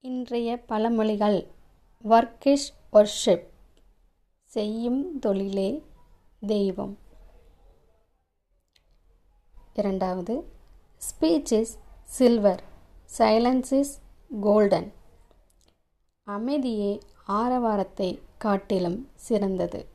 இன்றைய பழமொழிகள் work is worship செய்யும் தொழிலே தெய்வம். இரண்டாவது speech is silver silence is golden அமைதியே ஆரவாரத்தை காட்டிலும் சிறந்தது.